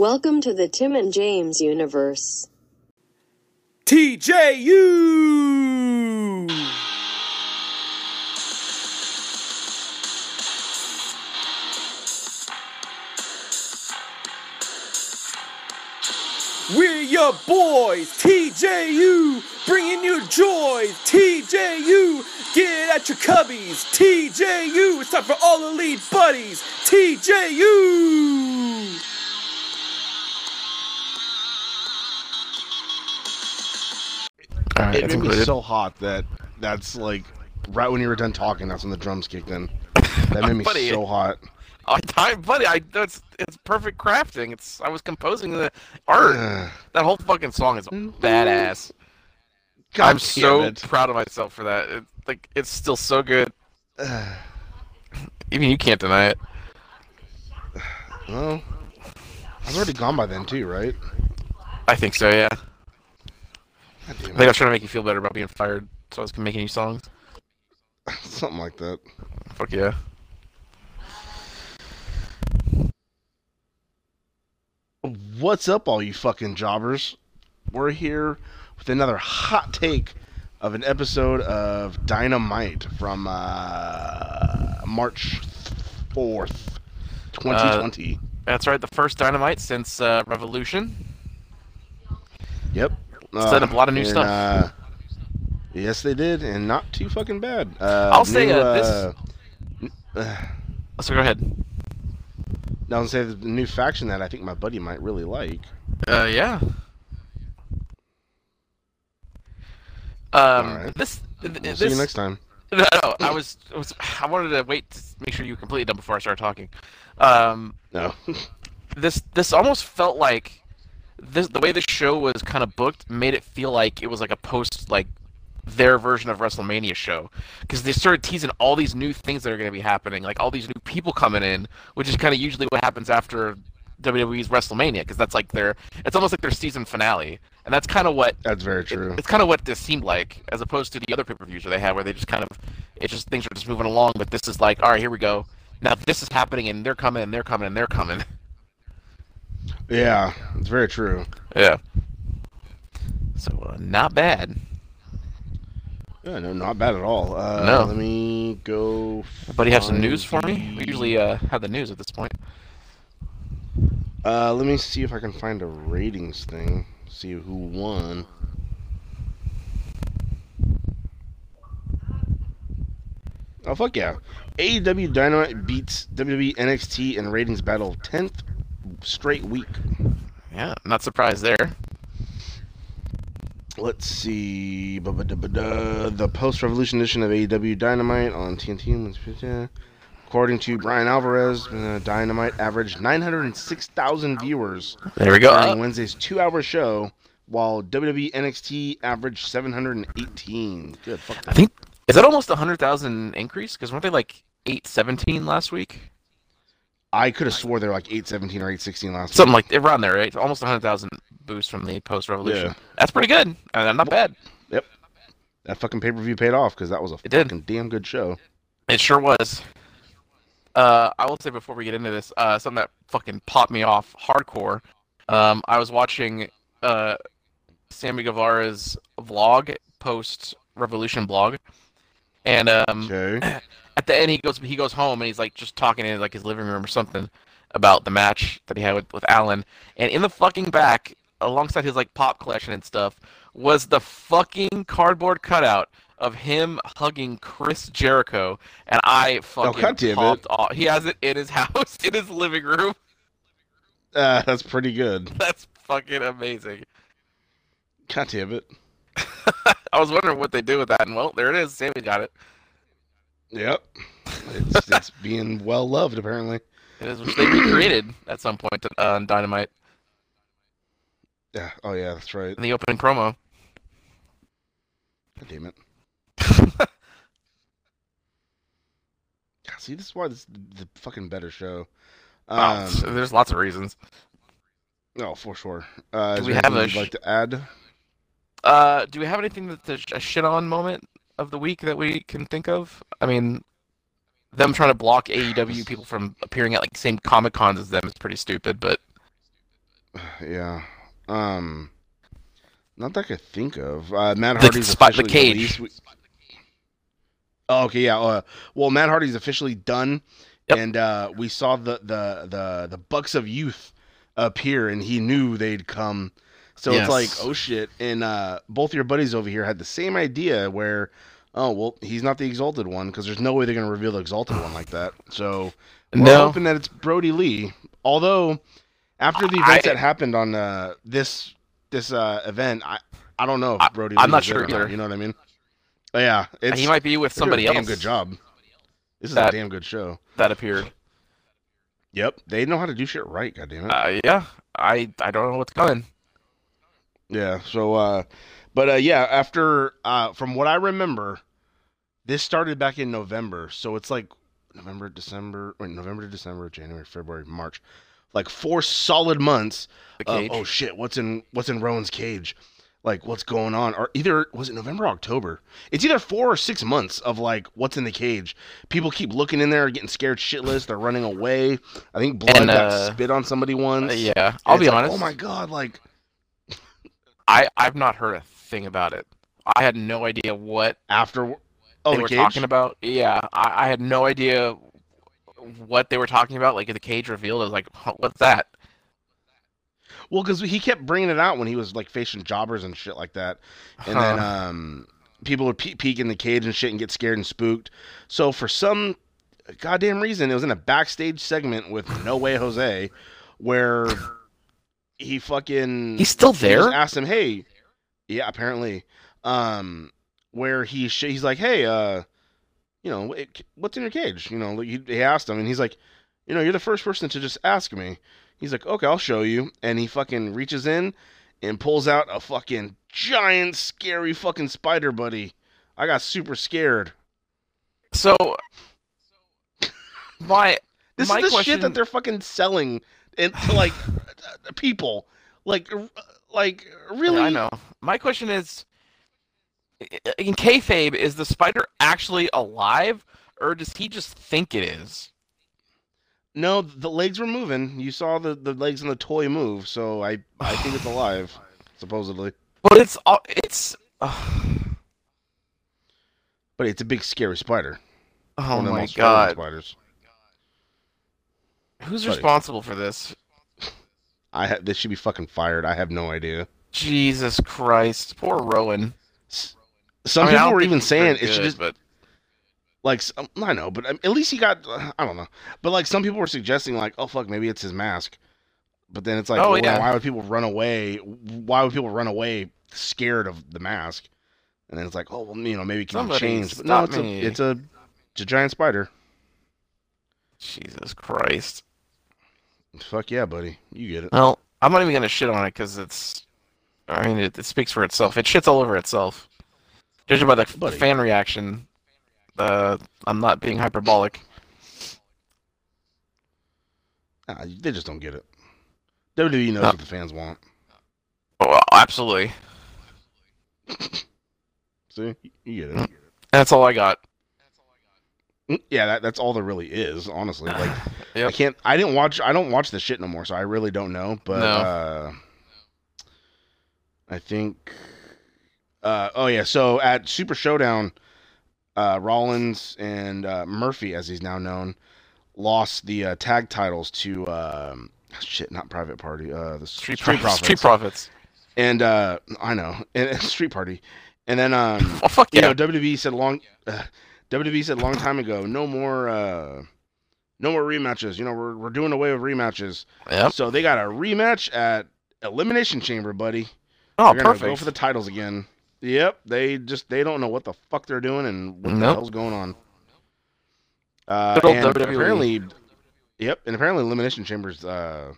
Welcome to the Tim and James universe. TJU! We're your boys, TJU, bringing you joy, TJU. Get at your cubbies, TJU. It's time for all elite buddies, TJU. Right, It made me so hot that that's like right when you were done talking. That's when the drums kicked in. That made me Buddy, so hot. I, I, buddy, I that's it's perfect crafting. It's I was composing the art. That whole fucking song is badass. God I'm so it. proud of myself for that. It, like it's still so good. Even you can't deny it. well, I was already gone by then too, right? I think so. Yeah. I think I was trying to make you feel better about being fired, so I was making you songs. Something like that. Fuck yeah. What's up, all you fucking jobbers? We're here with another hot take of an episode of Dynamite from uh, March 4th, 2020. That's right. The first Dynamite since uh, Revolution. yep. Set up a lot of new and, stuff. Uh, yes, they did, and not too fucking bad. Uh, I'll say, new, uh, this- uh, uh, So go ahead. Now, I'll say the new faction that I think my buddy might really like. Uh, yeah. Um, Alright. this, th- We'll this, see you next time. No, no, I was, I was, I wanted to wait to make sure you were completely done before I started talking. Um, No. this, this almost felt like this, the way the show was kind of booked made it feel like it was like a post, like their version of WrestleMania show, because they started teasing all these new things that are going to be happening, like all these new people coming in, which is kind of usually what happens after WWE's WrestleMania, because that's like their, it's almost like their season finale, and that's kind of what That's very it- true. it's kind of what this seemed like, as opposed to the other pay-per-views that they had, where they just kind of, it's just things are just moving along. But this is like, all right, here we go. Now this is happening, and they're coming, and they're coming, and they're coming. Yeah, it's very true. yeah. So uh, not bad. Yeah, no, not bad at all. Uh, No. Let me go. Buddy, have some news for me? We usually uh, have the news at this point. Uh, let me see if I can find a ratings thing. See who won. Oh fuck yeah! AEW Dynamite beats WWE NXT in ratings battle tenth straight week. Yeah, not surprised there. Let's see. The post revolution edition of AEW Dynamite on TNT. According to Bryan Alvarez, uh, Dynamite averaged 906,000 viewers There we go. Uh, Wednesday's two hour show, while WWE NXT averaged 718. Good. Fuck I think is that almost a hundred thousand increase? Because weren't they like eight seventeen last week? I could have swore they're like 817 or 816 last Something like around there, right? Almost a hundred thousand boost from the post revolution. Yeah. That's pretty good. Uh, not bad. week. That fucking pay per view paid off because that was a It did. damn good show. It sure was. Uh, I will say before we get into this, uh, something that fucking popped me off hardcore. Um, I was watching uh, Sammy Guevara's vlog, post Revolution blog, and um, Okay. at the end he goes he goes home and he's like just talking in like his living room or something about the match that he had with, with Allin, and in the fucking back, alongside his like pop collection and stuff, was the fucking cardboard cutout of him hugging Chris Jericho, and I fucking it. popped off. He has it in his house, in his living room. Uh, that's pretty good. That's fucking amazing. God damn it. I was wondering what they do with that, and well, there it is. Sammy got it. Yep. It's, it's being well loved, apparently. It is which they recreated at some point uh, on Dynamite Yeah. Oh, yeah, that's right. in the opening promo. God damn it. God, See, this is why this is the fucking better show. Um, there's lots of reasons. no, for sure. Uh, Do we have a you'd sh- like to add? Uh, do we have anything that's a shit on moment of the week that we can think of? I mean, them trying to block AEW people from appearing at like same Comic Cons as them is pretty stupid, but Yeah. Um. Not that I could think of. Uh, Matt The Hardy's spot- the officially cage. released. Oh, okay, yeah. Uh, well, Matt Hardy's officially done, Yep. and uh, we saw the, the the the Bucks of Youth appear, and he knew they'd come. So Yes. it's like, oh shit! And uh, both your buddies over here had the same idea, where, oh well, he's not the exalted one because there's no way they're gonna reveal the exalted one like that. So we're No. hoping that it's Brodie Lee. Although, after the events I- that happened on uh, this this uh, event, I I don't know if I- Brody. I'm not is sure or not, either. You know what I mean? But yeah, it's he might be with they did a somebody damn good job. This is That- a damn good show. that appeared. Yep, they know how to do shit right. God damn it. Uh, yeah, I I don't know what's coming. Yeah. So, uh, but uh, yeah, after uh, from what I remember, this started back in November. So it's like November, December, wait, November to December, January, February, March, like four solid months. Of, oh shit, what's in what's in Rowan's cage? Like what's going on? Or either was it November, or October? It's either four or six months of like what's in the cage. People keep looking in there, getting scared shitless. They're running away. I think blood And, got uh, spit on somebody once. Yeah, I'll be like, honest. Oh my god, like I I've not heard a thing about it. I had no idea what after. Oh, they the were cage? talking about. Yeah, I, I had no idea what they were talking about. Like the cage revealed, I was like, "What's that?" Well, because he kept bringing it out when he was like facing jobbers and shit like that, and then um, people would pe- peek in the cage and shit and get scared and spooked. So for some goddamn reason, it was in a backstage segment with No Way Jose, where he fucking He's still he there. asked him, "Hey, yeah, apparently," um, where he sh- he's like, "Hey, uh, you know, wh- what's in your cage?" You know, he, he asked him, and he's like, "You know, you're the first person to just ask me." He's like, "Okay, I'll show you," and he fucking reaches in and pulls out a fucking giant, scary fucking spider, buddy. I got super scared. So my This My is the question- shit that they're fucking selling and to like Uh, people, like, like really. I know. My question is, in kayfabe, is the spider actually alive, or does he just think it is? No, the legs were moving. You saw the, the legs in the toy move, so I I think it's alive, supposedly. But it's all it's. oh But it's a big scary spider. oh One of the my god! Spiders. Who's responsible for this? I ha- they should be fucking fired. I have no idea. Jesus Christ! Poor Rowan. S- Some I mean, people were even saying it should just But like some, I know, but um, at least he got I don't know. But like some people were suggesting like, oh fuck, maybe it's his mask. But then it's like, Oh, well, yeah. why would people run away? Why would people run away scared of the mask? And then it's like, oh, well, you know, maybe it can Somebody be changed. But no, it's a, it's a it's a giant spider. Jesus Christ. Fuck yeah, buddy, you get it. Well, I'm not even gonna shit on it because it's. I mean, it, it speaks for itself. It shits all over itself. Judging by the Buddy. fan reaction, uh, I'm not being hyperbolic. Nah, they just don't get it. WWE knows No. what the fans want. Oh, absolutely. See, you get it. That's all I got. Yeah, that, that's all there really is, honestly. Like, I can't. I didn't watch. I don't watch this shit no more, so I really don't know. But No. uh, I think. Uh, oh yeah, so at Super Showdown, uh, Rollins and uh, Murphy, as he's now known, lost the uh, tag titles to um, shit, not Private Party, uh, the Street, Street, Pro- Profits, Street Profits. and uh, I know, and Street Party, and then um, Oh fuck you yeah! know, WWE said long, uh, WWE said a long time ago, no more, uh, no more rematches. You know, we're we're doing away with rematches. Yep. So they got a rematch at Elimination Chamber, buddy. Oh, They're perfect. go for the titles again. Yep, they just they don't know what the fuck they're doing and what the hell's going on. Uh, and WWE. apparently, yep, and apparently Elimination Chambers uh,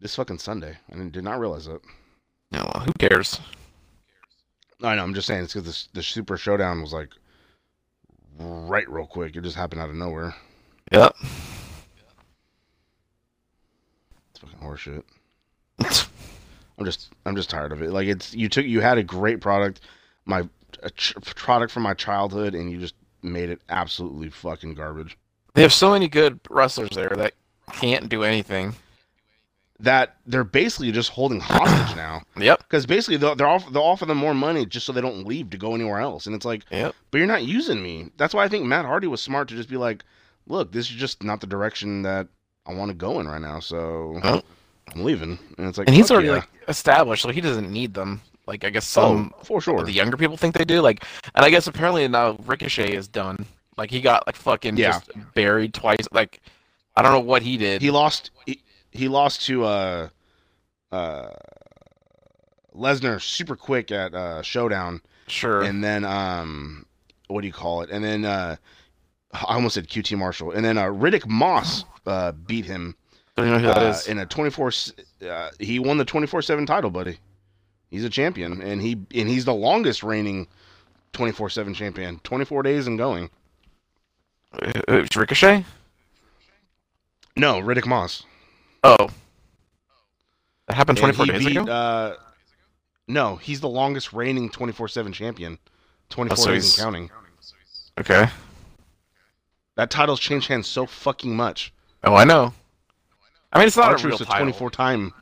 this fucking Sunday. I didn't- realize it. No, who cares? I know. I'm just saying it's because the the Super Showdown was like right real quick. It just happened out of nowhere. Yep. It's fucking horseshit. I'm just I'm just tired of it. Like it's you took you had a great product, my ch- product from my childhood, and you just made it absolutely fucking garbage. They have so many good wrestlers there that can't do anything. That they're basically just holding hostage now. Yep. Because basically they'll, they're off, they'll offer them more money just so they don't leave to go anywhere else. And it's like, Yep. but you're not using me. That's why I think Matt Hardy was smart to just be like, look, this is just not the direction that I want to go in right now. So Oh. I'm leaving. And it's like, And he's already yeah. like established, so he doesn't need them. Like I guess oh, some oh, for sure. the younger people think they do. Like, and I guess apparently now Ricochet is done. Like he got like fucking Yeah. just buried twice. Like I don't know what he did. He lost. He, he lost to uh, uh, Lesnar super quick at uh, Showdown, sure. and then um, what do you call it? And then uh, I almost said QT Marshall, and then uh, Riddick Moss uh, beat him don't even know who that uh, is. in a 24. Uh, he won the 24/7 title, buddy. He's a champion, and he and he's the longest reigning 24/7 champion, 24 days and going. Uh, It's Ricochet. No, Riddick Moss. Oh, that happened 24 he days beat, ago. Uh, no, he's the longest reigning 24/7 champion. 24 Oh, so days and counting. okay. That title's changed hands so fucking much. Oh, I know. I mean, it's not a real R-Truth's a title. 24 time.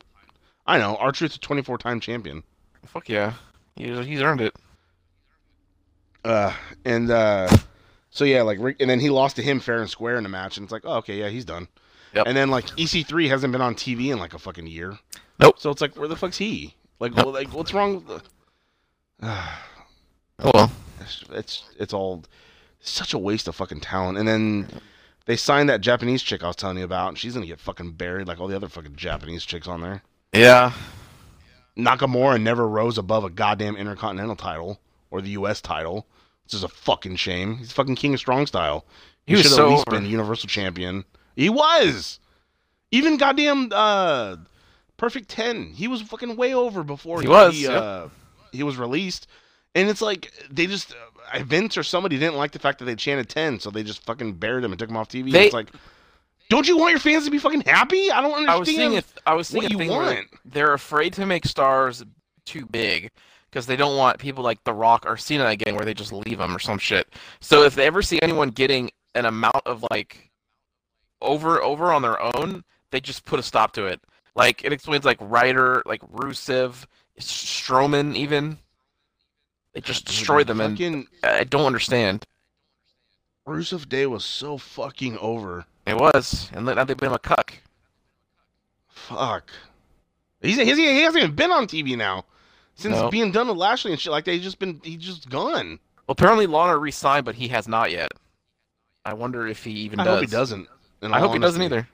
I know. R Truth's a 24 time champion. Fuck yeah, he's, he's earned it. Uh, and uh, so yeah, like Rick, and then he lost to him fair and square in the match, and it's like, oh, okay, yeah, he's done. Yep. And then like EC3 hasn't been on TV in like a fucking year. Nope. So it's like, where the fuck's he? Like, Nope. well, like what's wrong with the? Oh, oh well. it's it's it's all such a waste of fucking talent. And then they signed that Japanese chick I was telling you about, and she's gonna get fucking buried like all the other fucking Japanese chicks on there. Yeah. Nakamura never rose above a goddamn Intercontinental title or the U.S. title, which is a fucking shame. He's fucking King of Strong Style. He was should so at least over. been Universal Champion. He was. Even goddamn uh, Perfect Ten. He was fucking way over before He was, He, yep. uh, he was released. And it's like they just uh, Vince or somebody didn't like the fact that they chanted ten, so they just fucking buried him and took him off TV. They- it's like, don't you want your fans to be fucking happy? I don't understand. I was seeing it. I was seeing what you want. they're afraid to make stars too big because they don't want people like The Rock or Cena again, where they just leave them or some shit. So if they ever see anyone getting an amount of like over over on their own, they just put a stop to it. Like it explains like Ryder, like Rusev, Strowman, even. They just destroyed them, and I don't understand. Rusev Day was so fucking over. It was, and now they made him a cuck. Fuck. He's, he's he hasn't even been on TV now since No. being done with Lashley and shit like that. He's just been he's just gone. Well, apparently Lana re-signed, but he has not yet. I wonder if he even I does. hope he doesn't. I hope he doesn't either.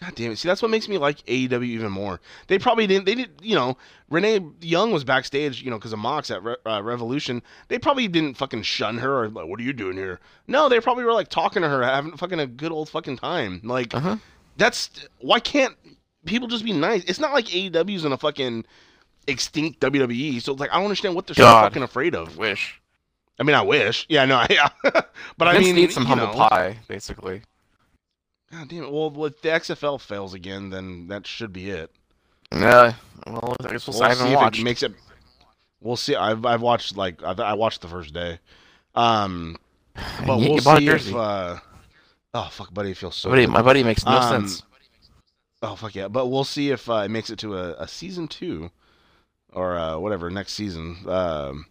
God damn it! See, that's what makes me like AEW even more. They probably didn't. They did. You know, Renee Young was backstage. You know, because of Mox at Re- uh, Revolution. They probably didn't fucking shun her or like, "What are you doing here?" No, they probably were like talking to her, having fucking a good old fucking time. Like Uh-huh. that's why can't people just be nice? It's not like AEW's in a fucking extinct WWE. So it's like I don't understand what they're so fucking afraid of. Wish. I mean, I wish. Yeah, no, yeah. but I mean, needs some humble know, pie, basically. God damn it. Well, if the XFL fails again, then that should be it. Yeah. Well, I guess we'll, We'll see watched. if it makes it. We'll see. I've I've watched like I, I watched the first day, um, but we'll you bought a see if. Uh, oh fuck, buddy, it feels so. Buddy, good. my buddy makes no Um, sense. Oh fuck yeah! But we'll see if uh, it makes it to a, a season two, or uh, whatever next season. Um,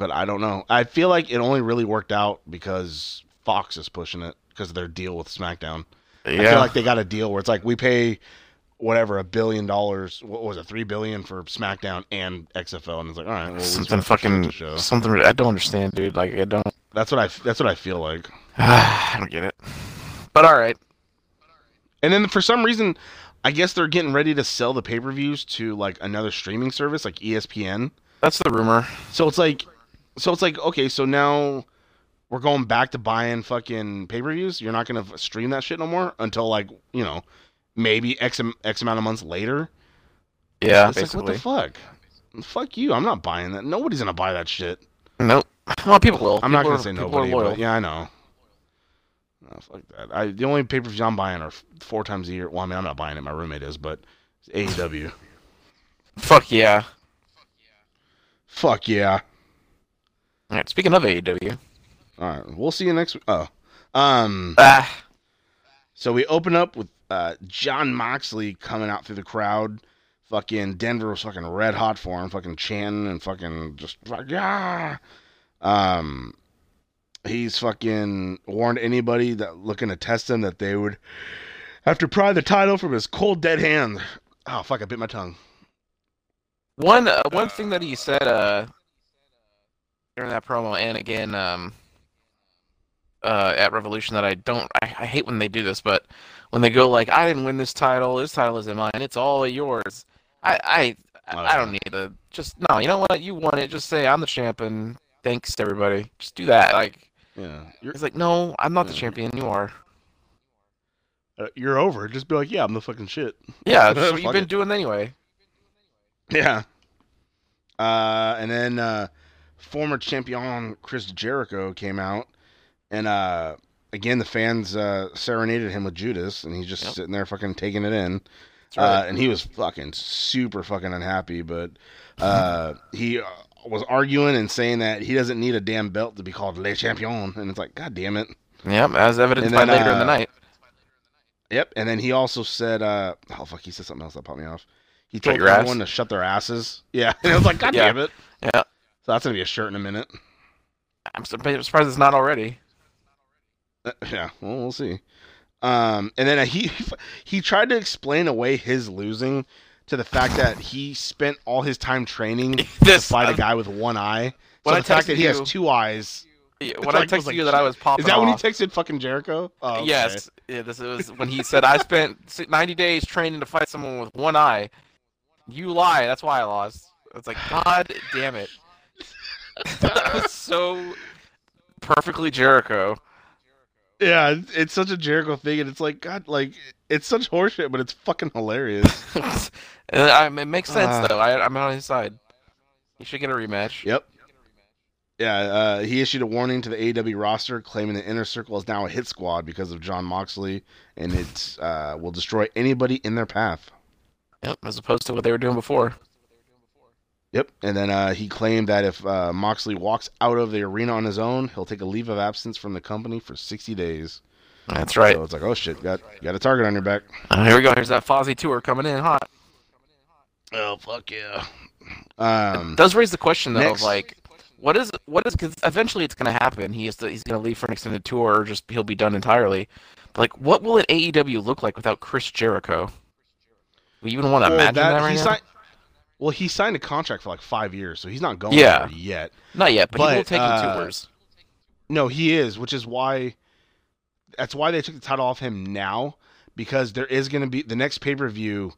but I don't know. I feel like it only really worked out because Fox is pushing it because of their deal with SmackDown. Yeah. I feel like they got a deal where it's like we pay whatever a billion dollars. What was it? Three billion for SmackDown and XFL, and it's like all right, well, something fucking something I don't understand, dude. Like I don't That's what I. That's what I feel like. I don't get it. But all right. And then for some reason, I guess they're getting ready to sell the pay per views to like another streaming service like ESPN. That's the rumor. So it's like, so it's like, okay, so now we're going back to buying fucking pay per views. You're not gonna stream that shit no more until like you know maybe x x amount of months later. Yeah, it's basically. like what the fuck? Fuck you! I'm not buying that. Nobody's gonna buy that shit. Nope. Well, people will. I'm not gonna are- say nobody, but yeah, I know. No, fuck that. I the only pay per views I'm buying are four times a year. Well, I mean, I'm not buying it. My roommate is, but it's AEW. Fuck yeah. Fuck yeah. All right. Speaking of AEW, All right, we'll see you next. Week. Oh, um. ah, So we open up with uh, Jon Moxley coming out through the crowd. Fucking Denver was fucking red hot for him, fucking chanting and fucking just like yeah. Um, he's fucking warned anybody that looking to test him that they would have to pry the title from his cold dead hand. Oh fuck! I bit my tongue. One uh, one thing that he said uh, during that promo, and again um, uh, at Revolution, that I don't, I, I hate when they do this, but when they go like, "I didn't win this title. This title isn't mine. It's all yours." I I I don't need to just no. You know what? You won it. Just say I'm the champion. Thanks to everybody. Just do that. Like Yeah, you're it's like no, I'm not the champion. You are. uh, you're over. Just be like, yeah, I'm the fucking shit. Yeah, that's what you've been it. doing anyway. Yeah. Uh, and then uh, former champion Chris Jericho came out, and uh, again the fans uh, serenaded him with Judas, and he's just Yep. sitting there fucking taking it in. Right. Uh, and he was fucking super fucking unhappy, but uh, he uh, was arguing and saying that he doesn't need a damn belt to be called Le Champion, and it's like, god damn it. Yep, as evidenced And by then, later in the uh, night. Yep. And then he also said, uh, oh fuck, he said something else that popped me off. He told your ass? everyone to shut their asses. Yeah. And I was like, god Yeah. damn it. Yeah, So that's gonna be a shirt in a minute. I'm surprised it's not already. Uh, Yeah, well, we'll see. Um, and then he he tried to explain away his losing to the fact that he spent all his time training to fight uh, a guy with one eye. So the fact texted that he has you- two eyes. yeah, when I like- texted like, you that I was popping Is that when he texted fucking Jericho? Oh, okay. Yes, yeah, this was when he said I spent 90 days training to fight someone with one eye. You lie. That's why I lost. It's like God damn it. that was so perfectly Jericho. Yeah, it's- such a Jericho thing, and it's like God, like it's such horseshit, but it's fucking hilarious. and I, it makes sense Ah. though. I, I'm on his side. He should get a rematch. Yep. Yeah, uh, he issued a warning to the AEW roster, claiming the Inner Circle is now a hit squad because of Jon Moxley, and it uh, will destroy anybody in their path. Yep, as opposed to what they were doing before. Yep. And then uh, he claimed that if uh, Moxley walks out of the arena on his own, he'll take a leave of absence from the company for 60 days. That's right. So it's like, oh shit, got got a target on your back. Uh, here we go. Here's that Fozzy tour coming in hot. Oh fuck yeah. Um, It does raise the question though next- of like, what is what is because eventually it's going to happen. He has to he's going to leave for an extended tour, or just he'll be done entirely. But like, what will an AEW look like without Chris Jericho? We even want to well, imagine that, that- right he now. signed- well, he signed a contract for like five years, so he's not going Yeah. yet. Not yet, but, he will take uh, tours. No, he is, which is why that's why they took the title off him now because there is going to be the next pay per view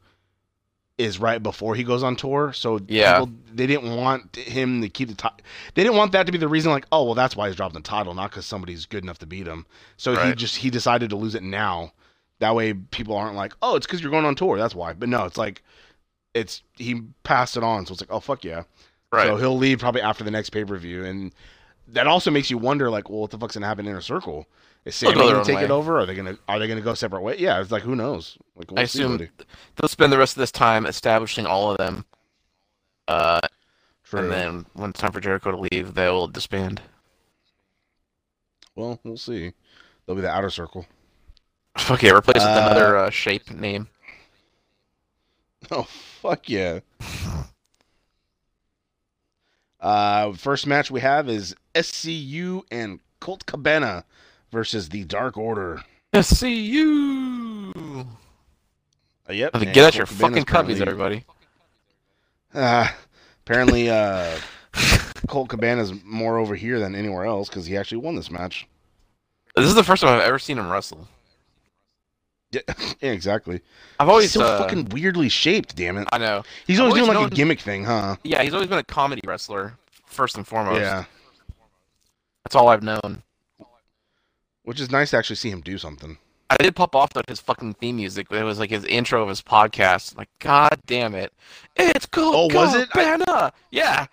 is right before he goes on tour. So Yeah. people, they didn't want him to keep the title. They didn't want that to be the reason. Like, oh well, that's why he's dropping the title, not because somebody's good enough to beat him. So he just he decided to lose it now. That way, people aren't like, oh, it's because you're going on tour. That's why. But no, it's like it's he passed it on. So it's like, oh fuck yeah. Right. So he'll leave probably after the next pay per view, and that also makes you wonder, like, well, what the fuck's gonna happen Inner Circle? Is Sammy go gonna take way. it over? Are they gonna Are they gonna go separate way? Yeah, it's like who knows? Like, we'll I see, assume buddy. they'll spend the rest of this time establishing all of them. Uh, True. and then when it's time for Jericho to leave, they'll disband. well, we'll see. They'll be the Outer Circle. Fuck yeah, replace it with Uh, another uh, shape name. Oh fuck yeah. Uh, first match we have is SCU and Colt Cabana versus the Dark Order. SCU! Uh, yep. Get out your Colt fucking Cabana's cubbies, apparently- everybody. Uh, apparently, uh, Colt Cabana's more over here than anywhere else because he actually won this match. This is the first time I've ever seen him wrestle. Yeah, exactly. I've always He's so uh, fucking weirdly shaped. Damn it. I know. He's always, always doing like known- a gimmick thing, huh? Yeah, he's always been a comedy wrestler first and foremost. Yeah. That's all I've known. Which is nice to actually see him do something. I did pop off though his fucking theme music. It was like his intro of his podcast. Like, god damn it, it's cool. Oh, was it? I- Yeah,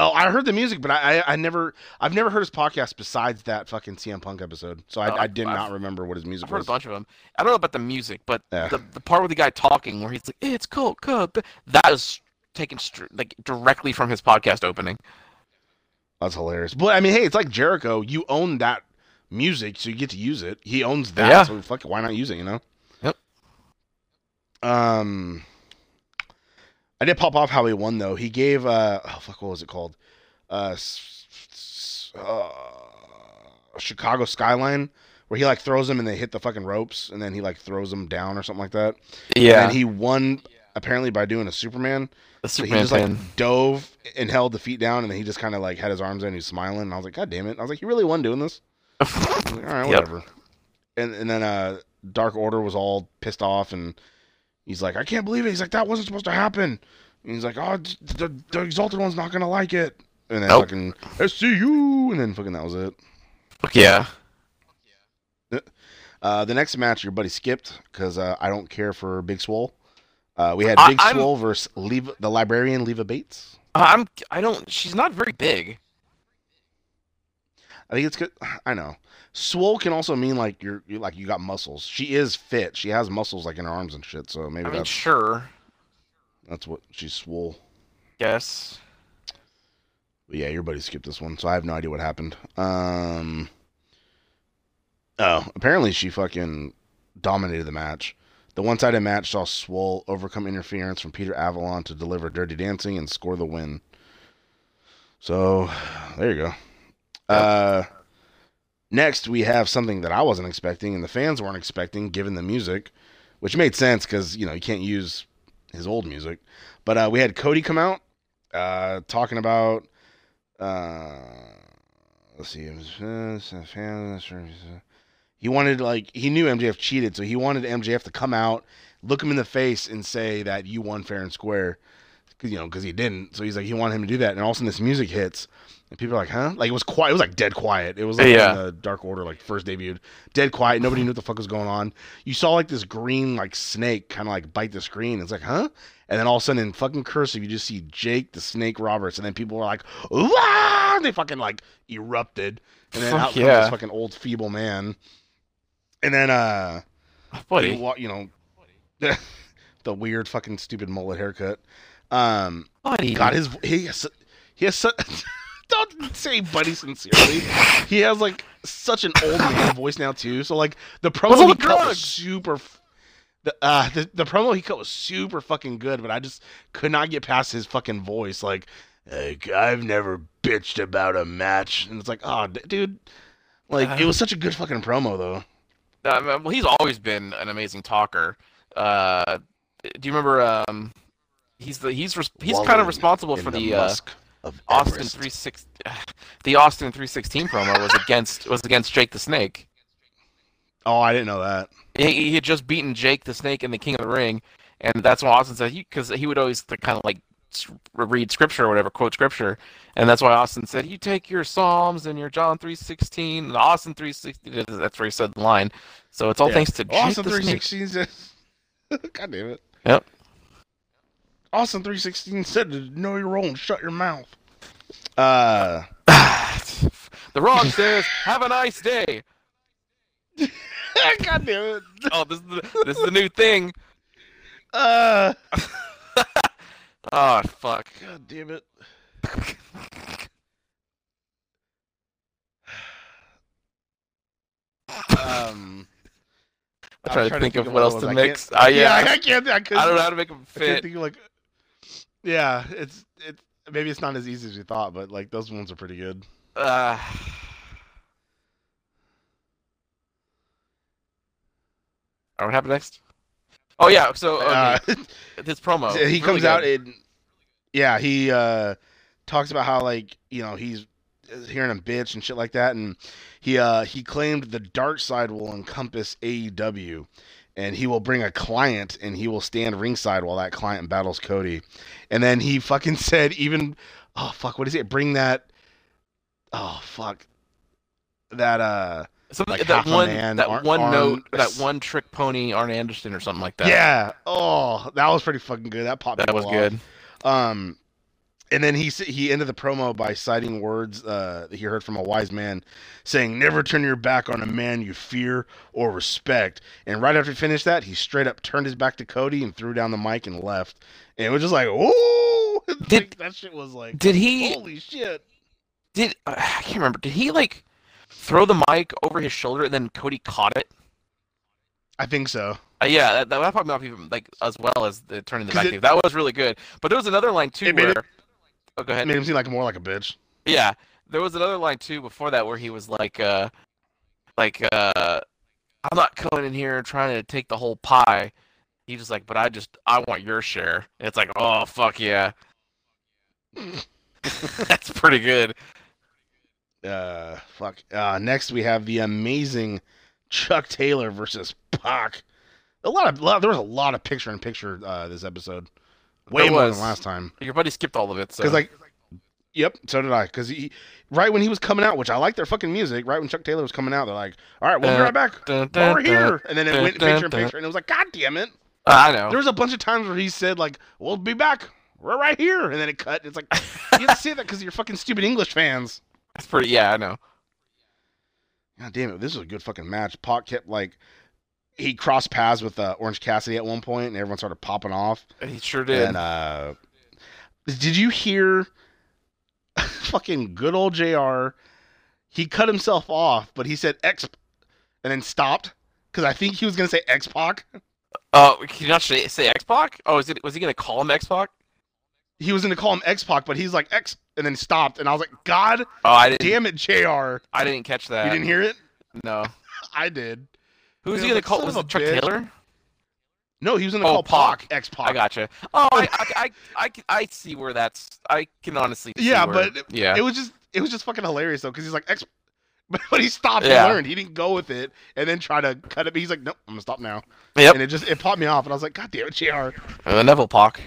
Oh, I heard the music, but I, I, I never, I've never heard his podcast besides that fucking CM Punk episode. So I, Oh, I did I've- not remember what his music I've heard a was. bunch of them. I don't know about the music, but Yeah. the the part with the guy talking where he's like, "It's cool, Cub," that is taken str- like directly from his podcast opening. That's hilarious. But I mean, hey, it's like Jericho. You own that music, so you get to use it. He owns that, Yeah. so fuck it, why not use it? You know. Yep. Um, I did pop off how he won though. He gave uh oh fuck what was it called? Uh, uh Chicago Skyline where he like throws them and they hit the fucking ropes and then he like throws them down or something like that. Yeah, And he won apparently by doing a Superman. the So he Superman just like pin. dove and held the feet down and then he just kind of like had his arms in and he was smiling and I was like god damn it. I was like he really won doing this. Like, all right, Yep. whatever. And and then uh Dark Order was all pissed off and he's like I can't believe it. He's like that wasn't supposed to happen. And he's like oh the, the exalted one's not going to like it. And then Nope. fucking SCU and then fucking that was it. Fuck yeah. Uh, the next match your buddy skipped because uh, I don't care for Big Swole. Uh, we had I- Big I'm- Swole versus Leva, the librarian Leva Bates. I'm. I don't. She's not very big. I think it's good. I know. Swole can also mean like you're, you like you got muscles. She is fit. She has muscles like in her arms and shit. So maybe I mean, that's sure. that's what she's swole. Yes. But yeah, your buddy skipped this one, so I have no idea what happened. Um. Oh, apparently she fucking dominated the match. The one-sided match saw Swole overcome interference from Peter Avalon to deliver Dirty Dancing and score the win. So, there you go. Uh, next we have something that I wasn't expecting and the fans weren't expecting, given the music, which made sense because you know you can't use his old music. But uh, we had Cody come out uh, talking about uh, let's see, uh, he wanted like he knew MJF cheated, so he wanted MJF to come out, look him in the face, and say that you won fair and square, you know because he didn't. So he's like he wanted him to do that, and all of a sudden this music hits, and people are like, huh? Like it was quiet. It was like dead quiet. It was like Yeah. the Dark Order like first debuted, dead quiet. Nobody knew what the fuck was going on. You saw like this green like snake kind of like bite the screen. It's like, huh? And then all of a sudden in fucking cursive, you just see Jake the Snake Roberts, and then people were like, "Wah!" They fucking like erupted, and then Fuck out comes yeah. this fucking old feeble man. And then uh, Buddy. wa- you know, the weird fucking stupid mullet haircut. Um, Buddy. God, his he has, he has such. Don't say buddy sincerely. He has like such an old man voice now too. So like the promo all he the cut was super. f- The, uh, the the promo he cut was super fucking good, but I just could not get past his fucking voice. Like, like I've never bitched about a match, and it's like, oh, d- dude, like it was such a good fucking promo though. Uh, well, he's always been an amazing talker. Uh, do you remember? Um, he's the he's res- he's kind of responsible in for the, uh, musk of Austin Everest. three six. The Austin three sixteen promo was against was against Jake the Snake. Oh, I didn't know that. He, he had just beaten Jake the Snake in the King of the Ring, and that's what Austin said. Because he, would always kind of like read scripture or whatever, quote scripture, and that's why Austin said, "You take your Psalms and your John three sixteen, and Austin three sixteen. That's where he said the line. So it's all Yeah. thanks to Jake Austin the Snake. 316 God damn it. Yep. Austin 316 said to know your role and shut your mouth. Uh, the Rock says, "Have a nice day." God damn it. Oh, this is the, this is the new thing. Uh, Oh fuck. God damn it. Um, I'm I'm trying to trying think of what else to mix. can't- Ah, yeah, I can't. I, I don't know how to make them I can't fit. think of like. Yeah, it's it's maybe it's not as easy as you thought, but like those ones are pretty good. Uh, what happened next? Oh yeah, so okay, Uh, this promo. he really comes out good. and yeah, he uh talks about how like you know he's hearing him bitch and shit like that, and he uh he claimed the dark side will encompass AEW, and he will bring a client and he will stand ringside while that client battles Cody, and then he fucking said even oh fuck what is it bring that oh fuck that uh Something like that one man, that Ar- one note that one trick pony Arn Anderson or something like that. yeah oh that was pretty fucking good that popped that was off. good. Um, and then he he ended the promo by citing words uh, that he heard from a wise man, saying, "Never turn your back on a man you fear or respect." And right after he finished that, he straight up turned his back to Cody and threw down the mic and left. And it was just like, "Ooh!" Did- Like, that shit was like, Did he? "Holy shit!" Did uh, I can't remember? Did he like? throw the mic over his shoulder and then Cody caught it? I think so. Uh, yeah, that, that probably not even like as well as the turning the back. it- That was really good. But there was another line too where. it- oh, go ahead. made him seem like more like a bitch. Yeah, there was another line too before that where he was like, uh, like, uh, I'm not coming in here trying to take the whole pie. He just like, but I just, I want your share. And it's like, oh fuck yeah, that's pretty good. Uh, fuck. Uh, next we have the amazing Chuck Taylor versus Pac. A lot of lot, there was a lot of picture in picture uh, this episode. Way There more was. than last time. Your buddy skipped all of it, so Because like, yep, so did I. Because he, right when he was coming out, which I like their fucking music. Right when Chuck Taylor was coming out, they're like, "All right, we'll be right back dun, here," and then it went picture in picture, and it was like, "God damn it!" Uh, I know. There was a bunch of times where he said like, "We'll be back. We're right here," and then it cut. It's like you have to say that because you're fucking stupid English fans. That's pretty. Yeah, I know. God damn it, this was a good fucking match. Pac kept like he crossed paths with uh, Orange Cassidy at one point, and everyone started popping off. He sure did. And uh, did you hear fucking good old Jr. He cut himself off, but he said X, and then stopped because I think he was gonna say X Pac. Oh, can you not say, say X Pac? Oh, is it? Was he gonna call him X Pac? He was gonna call him X Pac, but he's like X, and then stopped, and I was like, God Oh, I didn't. damn it, Jr. I didn't catch that. You didn't hear it? No. I did. Who was he gonna call? Was it Chuck bitch. Taylor? No, he was gonna Oh, call Pac. X Pac. I gotcha. Oh, I, I, I, I, see where that's. I can honestly. Yeah, but yeah, It was just it was just fucking hilarious though, because he's like X, but he stopped Yeah. and learned. He didn't go with it and then try to cut it. He's like, nope, I'm gonna stop now. Yep. And it just it popped me off, and I was like, God damn it, Jr. And uh, the Neville Pac.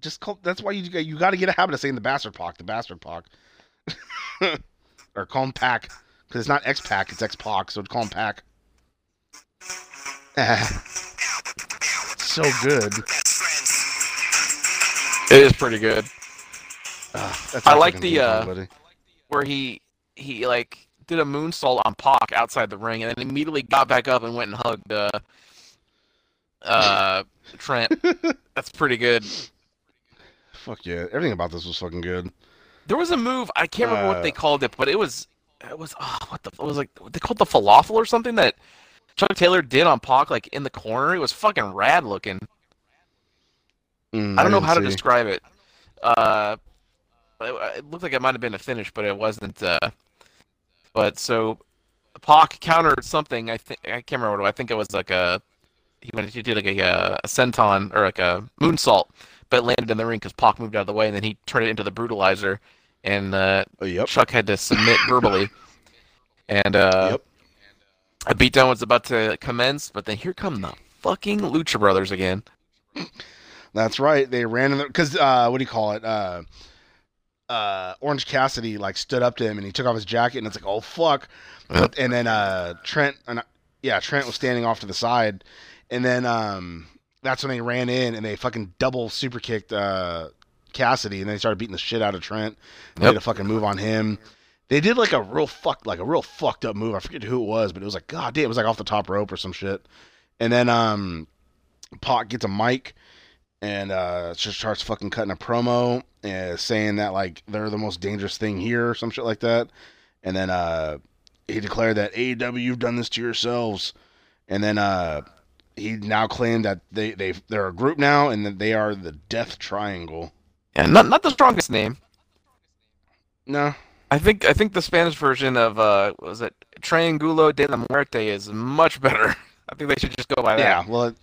Just call. That's why you you got to get a habit of saying the bastard Pac, the bastard Pac, or call him Pac, because it's not X Pac, it's X Pac, so call him Pac. so good. It is pretty good. That's I like the, uh. Where he he like did a moonsault on Pac outside the ring, and then immediately got back up and went and hugged uh, uh, Trent. That's pretty good. Fuck yeah, everything about this was fucking good. There was a move I can't remember what Uh, they called it, but it was it was oh, what the it was like they called the falafel or something that Chuck Taylor did on Pac like in the corner. It was fucking rad looking. Mm, I don't know didn't how to describe it. Uh, it, it looked like it might have been a finish, but it wasn't. Uh, but so Pac countered something. I think I can't remember what. it was. I think it was like a he went he did like a, uh, a senton or like a moonsault, but landed in the ring because Pac moved out of the way, and then he turned it into the brutalizer, and uh, Oh, yep. Chuck had to submit verbally. And uh, Yep. A beatdown was about to commence, but then here come the fucking Lucha Brothers again. That's right. They ran in because uh, what do you call it? Uh, uh, Orange Cassidy like stood up to him and he took off his jacket and it's like, oh fuck. And then uh, Trent, uh, yeah, Trent was standing off to the side, and then um, that's when they ran in and they fucking double super kicked uh, Cassidy and they started beating the shit out of Trent. They Yep. did a fucking move on him. They did like a real fuck, like a real fucked up move. I forget who it was, but it was like, god damn, it was like off the top rope or some shit. And then um, Pac gets a mic and uh, just starts fucking cutting a promo and saying that like they're the most dangerous thing here or some shit like that. And then uh, he declared that AEW, you've done this to yourselves. And then uh, he now claimed that they they they're a group now and that they are the Death Triangle. And not not the strongest name. No, I think I think the Spanish version of uh what was it Triangulo de la Muerte is much better. I think they should just go by that. yeah, well, it,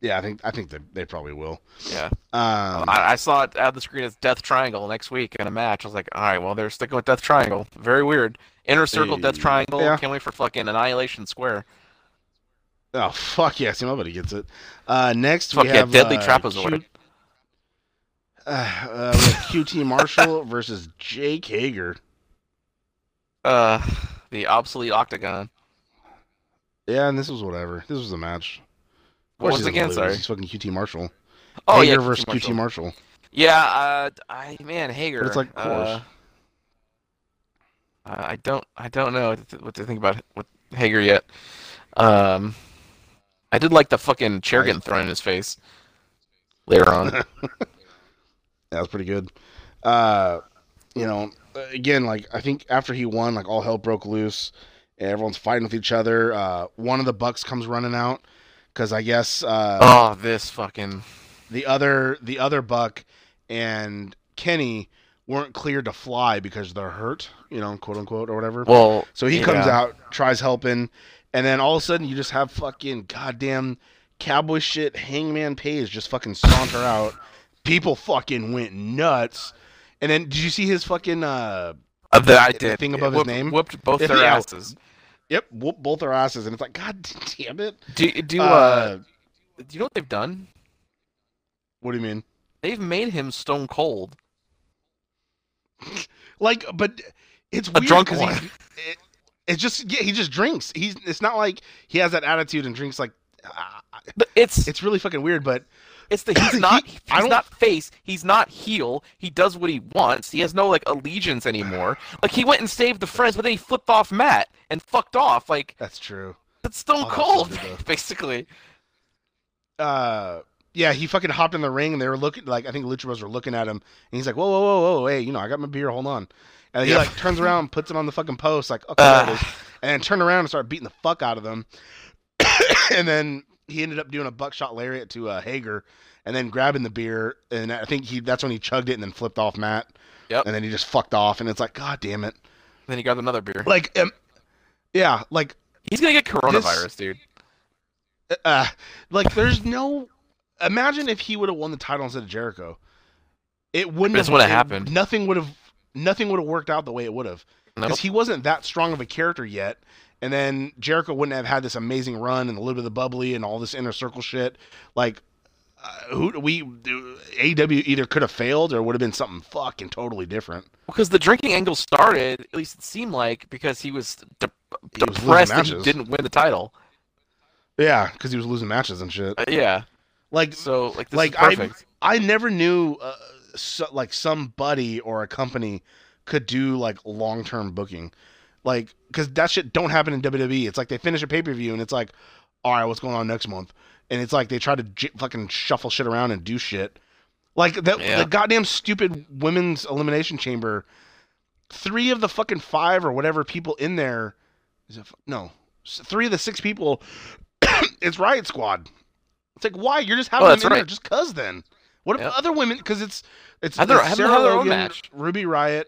yeah, I think I think they they probably will. Yeah. Um, I, I saw it out the screen as Death Triangle next week in a match. I was like, all right, well they're sticking with Death Triangle. Very weird. Inner Circle Death Triangle. yeah. Can't wait for fucking Annihilation Square. oh fuck yeah, see nobody gets it. Uh, next Fuck we yeah, have Deadly uh, Trapezoid. Uh, uh, QT Marshall versus Jake Hager. Uh, the obsolete Octagon. Yeah, and this was whatever. This was a match. Of What course was gonna again? lose. Sorry. He's fucking QT Marshall. Oh Hager yeah, versus QT QT Marshall. Marshall. Yeah, uh, I man Hager. But it's like, of course. uh, I don't, I don't know what to, think about with Hager yet. Um, I did like the fucking chair getting thrown in his face later on. That was pretty good. Uh, you know, again, like I think after he won, like all hell broke loose. and Everyone's fighting with each other. Uh, one of the Bucks comes running out because I guess uh, Oh, this fucking. the other the other Buck and Kenny weren't cleared to fly because they're hurt, you know, quote unquote or whatever. Well, So he comes out, tries helping, and then all of a sudden you just have fucking goddamn cowboy shit Hangman Page just fucking saunter out. People fucking went nuts. And then did you see his fucking uh Uh, that I the did. thing above his whooped- name? Whooped both Yeah, their yeah. asses. yep, whoop both their asses and it's like god damn it. Do do uh, Uh, do you know what they've done? what do you mean? They've made him stone cold. Like but it's A weird drunk one. it, it's just yeah, he just drinks. He's it's not like he has that attitude and drinks like uh, But it's it's really fucking weird, but it's the he's not He- he's don't- face. He's not heel. He does what he wants. He has no like allegiance anymore. Like he went and saved the friends, but then he flipped off Matt and fucked off. Like that's true. that's stone Oh, cold, basically. uh yeah, he fucking hopped in the ring and they were looking like I think Lucha Bros were looking at him and he's like, Whoa, whoa, whoa, whoa, hey, you know, I got my beer, hold on. And he Yeah. like turns around, puts him on the fucking post, like, okay, Uh, and then turned around and started beating the fuck out of them. and then he ended up doing a buckshot lariat to uh, Hager and then grabbing the beer and I think he that's when he chugged it and then flipped off Matt. Yep. And then he just fucked off and it's like, God damn it. then he got another beer. Like um, yeah, like He's gonna get coronavirus, dude. uh, like there's no imagine if he would have won the title instead of Jericho. It wouldn't This have it- happened. Nothing would have nothing would have worked out the way it would have. Nope. Because he wasn't that strong of a character yet. And then Jericho wouldn't have had this amazing run and a little bit of the bubbly and all this inner circle shit. Like uh, who we AEW either could have failed or would have been something fucking totally different. Because the drinking angle started, at least it seemed like, because he was de- He was depressed that he didn't win the title. Yeah, because he was losing matches and shit. Uh, yeah. Like So like this like is perfect. I I never knew uh, so, like somebody or a company could do like long term booking, like because that shit don't happen in WWE. It's like they finish a pay per view and it's like, all right, what's going on next month? And it's like they try to j- fucking shuffle shit around and do shit. Like the Yeah. the goddamn stupid women's elimination chamber. Three of the fucking five or whatever people in there, is it no, three of the six people, it's Riott Squad. It's like why you're just having Oh, them in there right. just cause then. What if Yep. other women? Because it's it's, it's Sarah have their own Logan, match. Ruby Riott.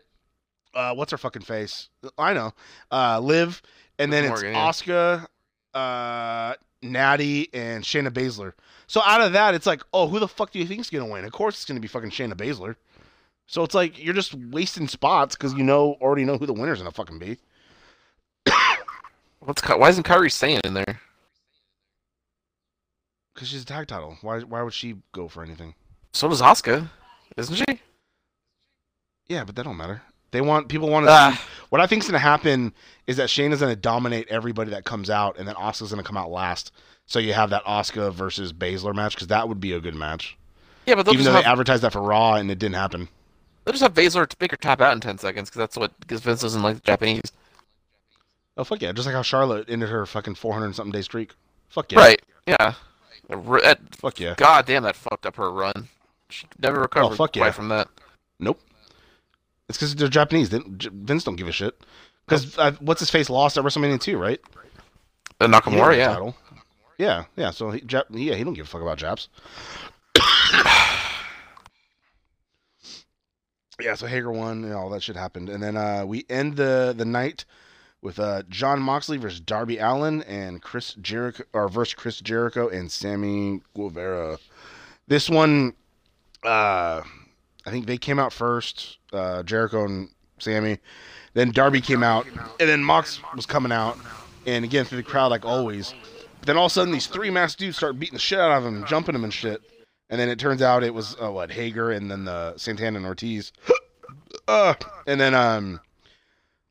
Uh, what's her fucking face? I know. Uh, Liv, and then Liv it's Morgan, yeah. Asuka, uh, Natty, and Shayna Baszler. So out of that, it's like, oh, who the fuck do you think's gonna win? Of course, it's gonna be fucking Shayna Baszler. So it's like you're just wasting spots because you know already know who the winner's gonna fucking be. What's why isn't Kairi Sane in there? Because she's a tag title. Why? Why would she go for anything? So does Asuka, isn't she? Yeah, but that don't matter. They want people want to. Ah, What I think's gonna happen is that Shane is gonna dominate everybody that comes out, and then Asuka's gonna come out last. So you have that Oscar versus Baszler match because that would be a good match. yeah, but Even though have they advertised that for Raw and it didn't happen. they'll just have Baszler to make her tap out in ten seconds because that's what because Vince doesn't like the Japanese. Oh fuck yeah! Just like how Charlotte ended her fucking 400 something day streak. Fuck yeah! Right? Yeah. That- Fuck yeah! God damn, that fucked up her run. She never recovered Oh, fuck quite yeah. from that. Nope. It's because they're Japanese. They, J- Vince don't give a shit. Because uh, what's his face lost at WrestleMania 2, right? Uh, He didn't win Nakamura, yeah. title. Yeah, yeah. So he, Jap- yeah, he don't give a fuck about Japs. yeah, so Hager won, and all that shit happened, and then uh, we end the the night with uh, Jon Moxley versus Darby Allin and Chris Jericho, or versus Chris Jericho and Sammy Guevara. This one, uh, I think they came out first, uh, Jericho and Sammy. Then Darby came out, and then Mox was coming out, and again through the crowd like always. But then all of a sudden, these three masked dudes start beating the shit out of him, jumping him and shit. And then it turns out it was uh, what Hager and then the Santana and Ortiz. uh, and then um,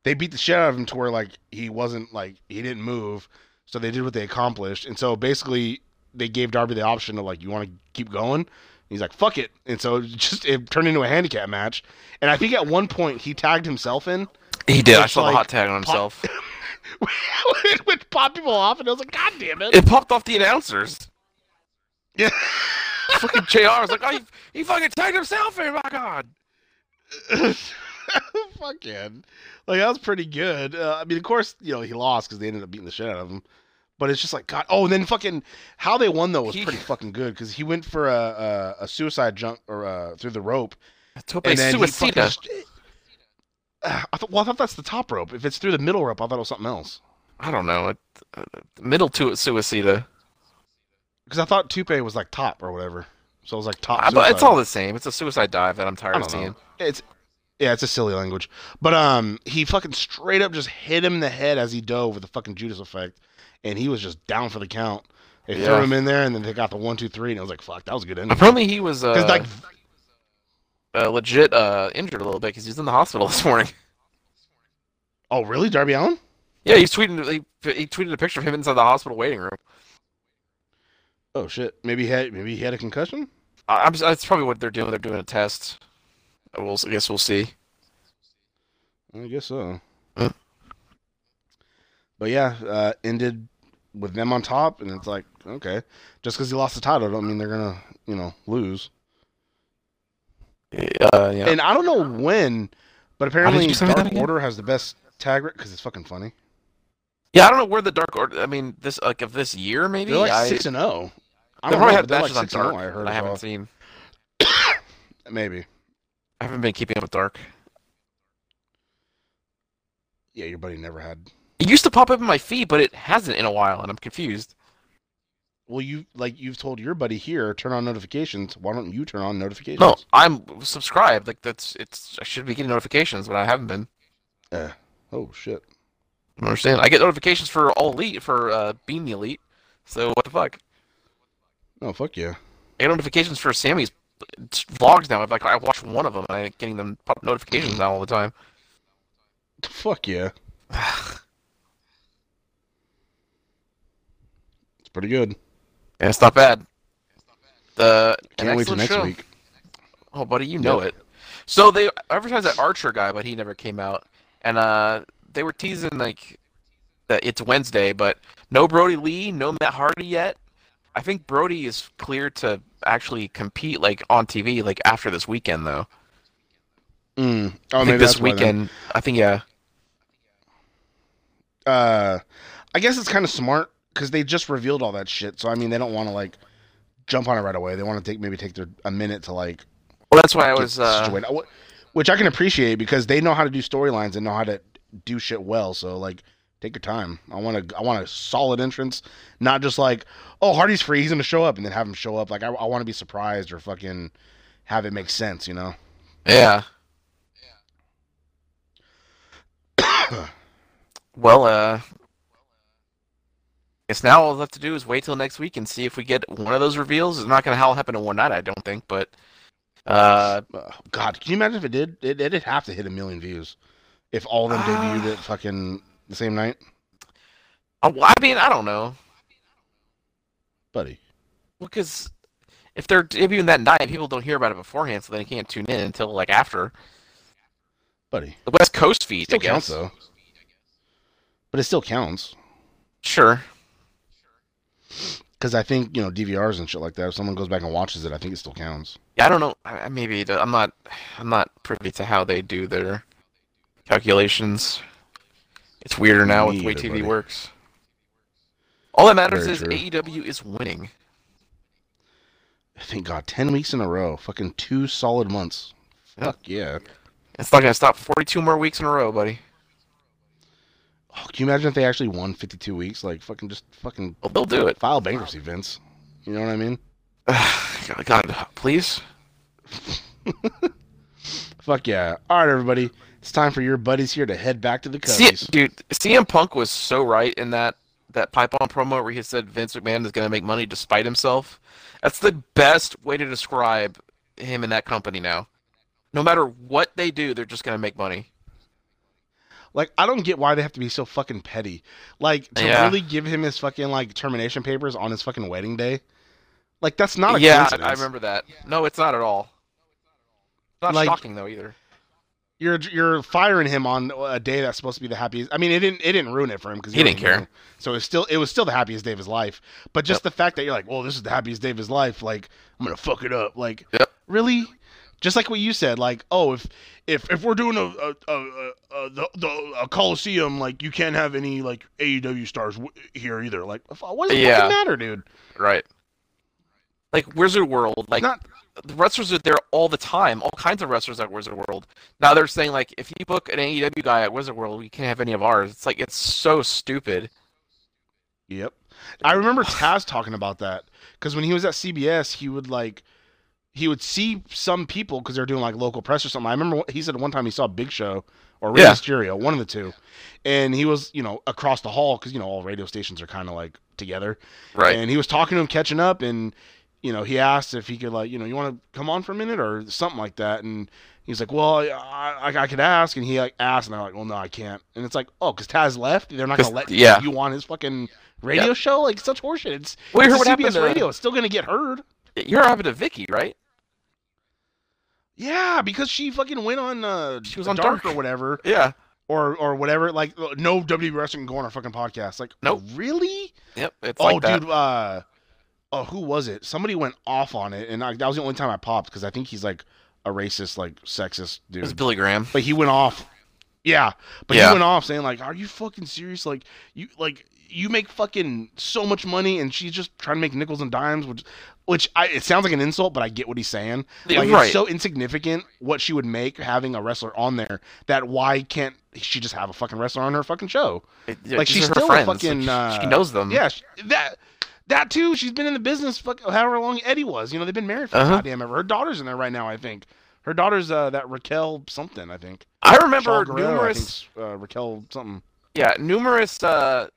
they beat the shit out of him to where like he wasn't like he didn't move. So they did what they accomplished, and so basically they gave Darby the option of like you want to keep going. He's like fuck it, and so it just it turned into a handicap match. And I think at one point he tagged himself in, He did. I saw like the hot tag on pop- himself. which popped people off, and I was like, God damn it! it popped off the announcers. Yeah. Fucking JR was like, oh, he, he fucking tagged himself in, my god. Fucking. Like that was pretty good. Uh, I mean, of course, you know he lost because they ended up beating the shit out of him. But it's just like God. Oh, and then fucking how they won though was He- pretty fucking good because he went for a, a a suicide jump or uh, through the rope, Tope and then he fucking. St- Uh, I thought. Well, I thought that's the top rope. If it's through the middle rope, I thought it was something else. I don't know. It, uh, middle to it, Suicida. Because I thought Tupe was like top or whatever. So it was like top. Uh, but it's suicide. all the same. It's a suicide dive that I'm tired I of don't seeing. know. It's yeah, it's a silly language. But um, he fucking straight up just hit him in the head as he dove with the fucking Judas effect, and he was just down for the count. They threw him in there, and then they got the one, two, three, and it was like, fuck, that was a good ending. Apparently, he was uh, like, uh, legit uh, injured a little bit because he's in the hospital this morning. oh really, Darby Allin? Yeah, he's tweeting. He, he tweeted a picture of him inside the hospital waiting room. Oh shit, maybe he had maybe he had a concussion. I- I'm, that's probably what they're doing. They're doing a test. We'll, I guess we'll see. I guess so. Huh. But yeah, uh, ended with them on top, and it's like, okay, just because he lost the title, don't mean they're gonna, you know, lose. Uh, yeah. And I don't know when, but apparently you send me that Dark? Order has the best tag because it's fucking funny. yeah, I don't know where the Dark Order. I mean, this like of this year maybe. They're like I, six and zero. I they don't probably know, have matches like on Dark. I heard I haven't well. seen. Maybe. I haven't been keeping up with Dark. Yeah, your buddy never had. It used to pop up in my feed, but it hasn't in a while, and I'm confused. Well, you like you've told your buddy here turn on notifications. Why don't you turn on notifications? No, I'm subscribed. Like that's it's. I should be getting notifications, but I haven't been. Eh. Oh shit. I don't understand. I get notifications for all elite for uh, being the elite. So what the fuck? Oh fuck yeah. I get notifications for Sammy's vlogs now. I've like I watch one of them, and I'm getting them pop notifications now all the time. Fuck yeah. pretty good. And it's not bad. The an Can't wait till next show. week. Oh, buddy, you know Yep. it. So they advertised that Archer guy, but he never came out. And uh, they were teasing like that it's Wednesday, but no Brodie Lee, no Matt Hardy yet. I think Brodie is clear to actually compete like on TV like after this weekend though. Mm. Oh, I maybe think this that's why then. weekend. I think yeah. Uh, I guess it's kind of smart because they just revealed all that shit. So I mean, they don't want to like jump on it right away. They want to take maybe take their a minute to like Well, that's why I was. Uh, situated. Wh- which I can appreciate because they know how to do storylines and know how to do shit well. So like, take your time. I want to I want a solid entrance, not just like, oh Hardy's free, he's gonna show up, and then have him show up. Like I, I want to be surprised or fucking have it make sense, you know. yeah. well, uh, guess now all we have to do is wait till next week and see if we get one of those reveals. It's not gonna all happen in one night, I don't think, but uh, Uh, God, can you imagine if it did? It, it'd have to hit a million views if all of them Ah. debuted at fucking the same night, uh, I mean, I don't know, buddy. because if they're debuting that night, people don't hear about it beforehand, so they can't tune in until like after Buddy, the West Coast feed. still I guess. counts though. But it still counts Sure. Because I think you know DVRs and shit like that. If someone goes back and watches it, I think it still counts. Yeah, I don't know. I- Maybe I'm not. I'm not privy to how they do their calculations. It's weirder now with the way TV buddy. works. All that matters Very is true. AEW is winning. Thank God, ten weeks in a row, fucking two solid months. Yep. Fuck yeah. It's not gonna stop 42 more weeks in a row, buddy. Oh, can you imagine if they actually won fifty-two weeks? Like fucking just fucking Well, they'll do it. file bankruptcy, Vince. You know what I mean? God, God, please. Fuck yeah. All right, everybody. It's time for your buddies here to head back to the Cubbies. dude, CM Punk was so right in that that pipe bomb promo where he said Vince McMahon is gonna make money despite himself. That's the best way to describe him in that company now. No matter what they do, they're just gonna make money. Like, I don't get why they have to be so fucking petty. Like, to Yeah. really give him his fucking like termination papers on his fucking wedding day. Like, that's not a yeah, I, remember that. No, it's not at all. Not Like- shocking though either. You're you're firing him on a day that's supposed to be the happiest. I mean, it didn't it didn't ruin it for him because He didn't care. So it's still it was still the happiest day of his life. But just Yep. the fact that you're like, well, this is the happiest day of his life. Like, I'm gonna fuck it up. Like, Yep. really? Just like what you said, like, oh, if if if we're doing a a, a, a, the, the a coliseum, like you can't have any like AEW stars w- here either. Like, what does it Yeah. matter, dude? Right. Like Wizard World, like Not the wrestlers are there all the time. All kinds of wrestlers at Wizard World. Now they're saying like, if you book an AEW guy at Wizard World, we can't have any of ours. It's like it's so stupid. Yep. I remember Taz talking about that because when he was at CBS, he would like he would see some people because they're doing like local press or something. I remember he said one time he saw Big Show or Rey Yeah. Mysterio, one of the two, and he was you know across the hall because you know all radio stations are kind of like together, Right. and he was talking to him, catching up, and you know he asked if he could like you know you want to come on for a minute or something like that, and he's like, well, I, I, I could ask, and he like asked, and they're like, well, no, I can't, and it's like, oh, because Taz left, they're not gonna let yeah. you on his fucking radio Yeah. show, like such horseshit. It's, Well, it's heard what CBS happened to- radio. It's still gonna get heard. You're happened to Vickie, right? Yeah, because she fucking went on uh She was on Dark, Dark. or whatever, Yeah. or or whatever. Like no WWE wrestler can go on our fucking podcast. Like, Nope. really? Yep. It's oh, like that. dude. Uh, oh, who was it? Somebody went off on it, and I, that was the only time I popped because I think he's like a racist, like sexist dude. It was. Billy Graham. But he went off. Yeah, but Yeah. he went off saying like, "Are you fucking serious? Like, you like you make fucking so much money, and she's just trying to make nickels and dimes." Which, which I, it sounds like an insult, but I get what he's saying. Yeah, Like, right. it's so insignificant what she would make having a wrestler on there that why can't she just have a fucking wrestler on her fucking show? It- yeah, like she's still friends. a fucking. Like, uh, she knows them. Yeah, she, that that too. She's been in the business fuck however long Eddie was. You know, they've been married for Uh-huh. goddamn ever. Her daughter's in there right now. I think her daughter's uh, that Raquel something. I think. I remember Guerrero, I numerous, uh, Raquel something. yeah, numerous uh,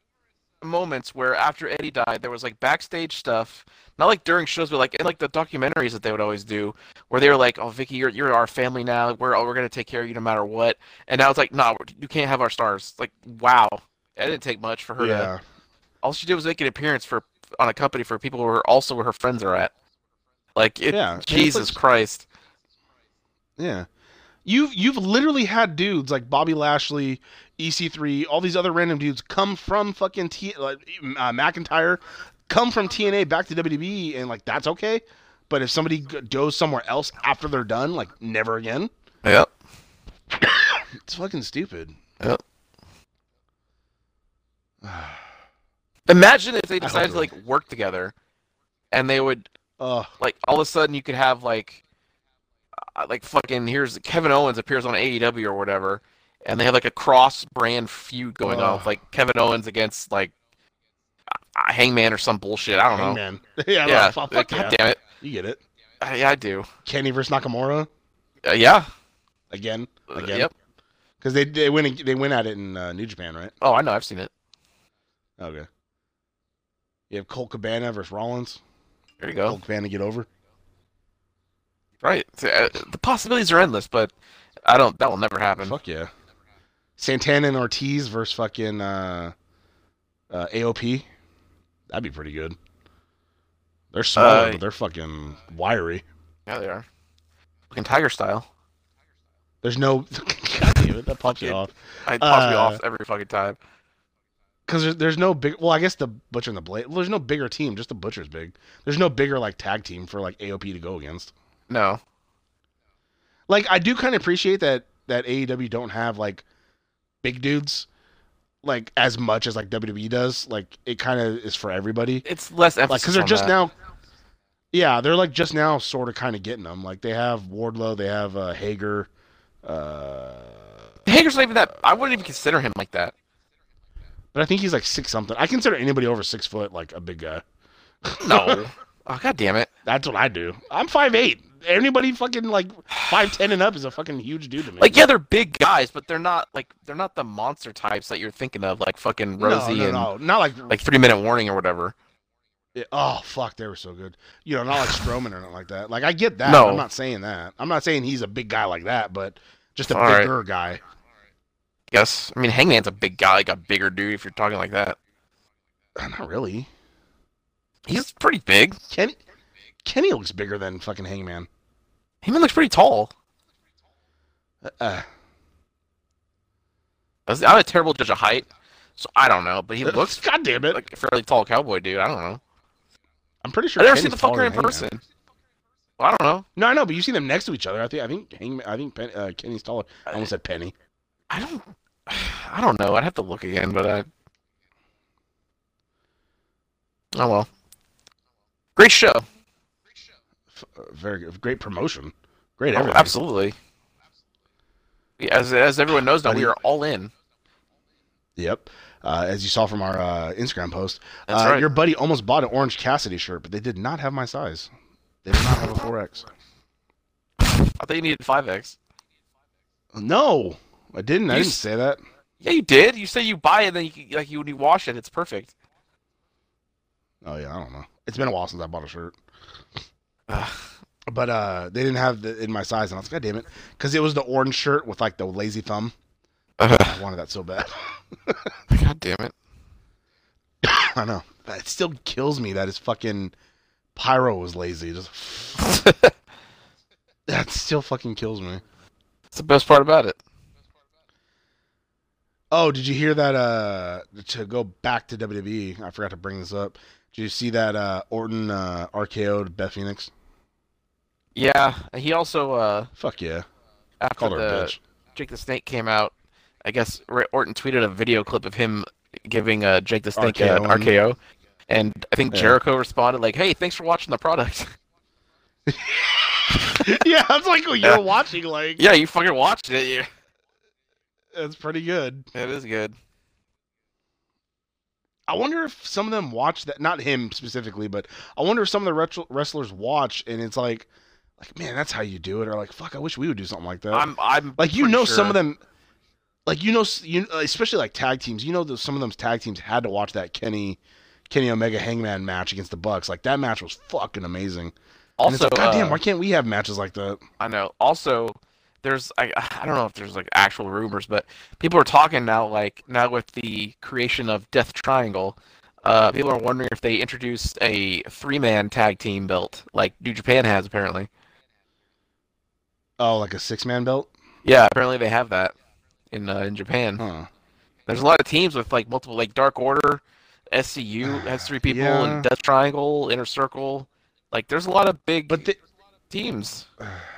moments where after Eddie died, there was like backstage stuff, not like during shows, but like in like the documentaries that they would always do, where they were like, "Oh, Vickie, you're you're our family now. We're we're gonna take care of you no matter what." And now it's like, "No, you can't have our stars." Like, wow, it didn't take much for her Yeah. to. All she did was make an appearance for on a company for people who are also where her friends are at. Like, it, Yeah, Jesus like- Christ. Yeah. You've you've literally had dudes like Bobby Lashley, EC3, all these other random dudes come from fucking T like uh, McIntyre, come from TNA back to WWE, and like that's okay. But if somebody goes somewhere else after they're done, like never again, Yep. it's fucking stupid. Yep. Imagine if they decided to like work together, and they would Uh, like all of a sudden you could have like, uh, like fucking here's Kevin Owens appears on AEW or whatever, and they have like a cross brand feud going on, with, like Kevin Owens against like uh, Hangman or some bullshit. I don't know. man. yeah, Yeah, no, fuck, God yeah. damn it. You get it. Uh, yeah, I do. Kenny versus Nakamura Uh, yeah. again, Uh. Yep. Because they they win they win at it in uh, New Japan, right? Oh, I know. I've seen it. Okay. You have Colt Cabana versus Rollins. There you go. Colt Cabana get over. Right. Uh, the possibilities are endless, but I don't. That will never happen. Fuck yeah. Santana and Ortiz versus fucking uh, uh, AOP. That'd be pretty good. They're smaller, Uh, but they're fucking wiry. Yeah, they are. Fucking Tiger style. There's no. God damn it, that pops you off. I toss me Uh, off every fucking time. Because there's, there's no big. Well, I guess the Butcher and the Blade. Well, there's no bigger team. Just the Butcher's big. There's no bigger like tag team for like AOP to go against. No. Like I do kind of appreciate that that AEW don't have like big dudes like as much as like WWE does. Like it kind of is for everybody. It's less emphasis like because they're just that. now yeah they're like just now sort of kind of getting them like they have wardlow they have uh hager uh Hager's not even that. I wouldn't even consider him like that. but i think he's like six something i consider anybody over six foot like a big guy No. oh god damn it. that's what i do i'm five eight anybody fucking like five ten and up is a fucking huge dude to me Like yeah, they're big guys, but they're not like they're not the monster types that you're thinking of, like fucking no, Rosey no, and no, not like, like three minute warning or whatever. oh fuck they were so good you know not like Strowman or nothing like that like i get that No. i'm not saying that i'm not saying he's a big guy like that but just a All right. bigger guy Yes. I mean Hangman's a big guy, like a bigger dude if you're talking like that. Uh, not really He's pretty big. kenny kenny looks bigger than fucking hangman Hangman looks pretty tall. uh, I'm a terrible judge of height, so I don't know. But he looks God damn it! like a fairly tall cowboy dude. I don't know. I'm pretty sure. I've never seen the fucker in Hangman. person. I don't know. No, I know, but you see them next to each other. I think I think Hangman, I think Pen, uh, Kenny's taller. I almost said Penny. I don't. I don't know. I'd have to look again, but I. Oh well. Great show. Very great promotion. Great Oh, everything. absolutely. As as everyone knows now, we are all in. Yep. Uh, as you saw from our uh, Instagram post, uh, right. your buddy almost bought an Orange Cassidy shirt, but they did not have my size. They did not have a 4X. I thought you needed five X. No, I didn't. I didn't s- say that. Yeah, you did. You say you buy it, then you like you when you wash it, it's perfect. Oh yeah, I don't know. It's been a while since I bought a shirt, But uh, they didn't have the in my size, and I was like, God damn it, because it was the orange shirt with like the lazy thumb. I wanted that so bad. God damn it. I know. It still kills me that his fucking pyro was lazy. Just that still fucking kills me. That's the best part about it. Oh, did you hear that? Uh, to go back to WWE, I forgot to bring this up. Did you see that uh, Orton uh, RKO'd Beth Phoenix? Yeah, he also uh Fuck yeah, after called her the bitch. Jake the Snake came out, I guess Orton tweeted a video clip of him giving uh, Jake the Snake uh, an RKO and I think Yeah. Jericho responded like, "Hey, thanks for watching the product." yeah, I was like, you're watching. Like, yeah, you fucking watched it. Yeah, it's pretty good. it is good. I wonder if some of them watch that. Not him specifically, but I wonder if some of the wrestl- wrestlers watch, and it's like, like, man, that's how you do it, or like, fuck, I wish we would do something like that. I'm, I'm like you know some of them like you know you especially like tag teams you know that some of them tag teams had to watch that kenny kenny omega hangman match against the bucks like that match was fucking amazing and it's Also, like, God damn, uh, why can't we have matches like that I know. Also, there's I I don't know if there's like actual rumors, but people are talking now like now with the creation of Death Triangle, uh, people are wondering if they introduce a three-man tag team belt like New Japan has apparently. oh like a six-man belt Yeah, apparently they have that in uh, in Japan. huh There's a lot of teams with like multiple like Dark Order, SCU has three people, Yeah. and Death Triangle, Inner Circle. Like there's a lot of big but the, teams.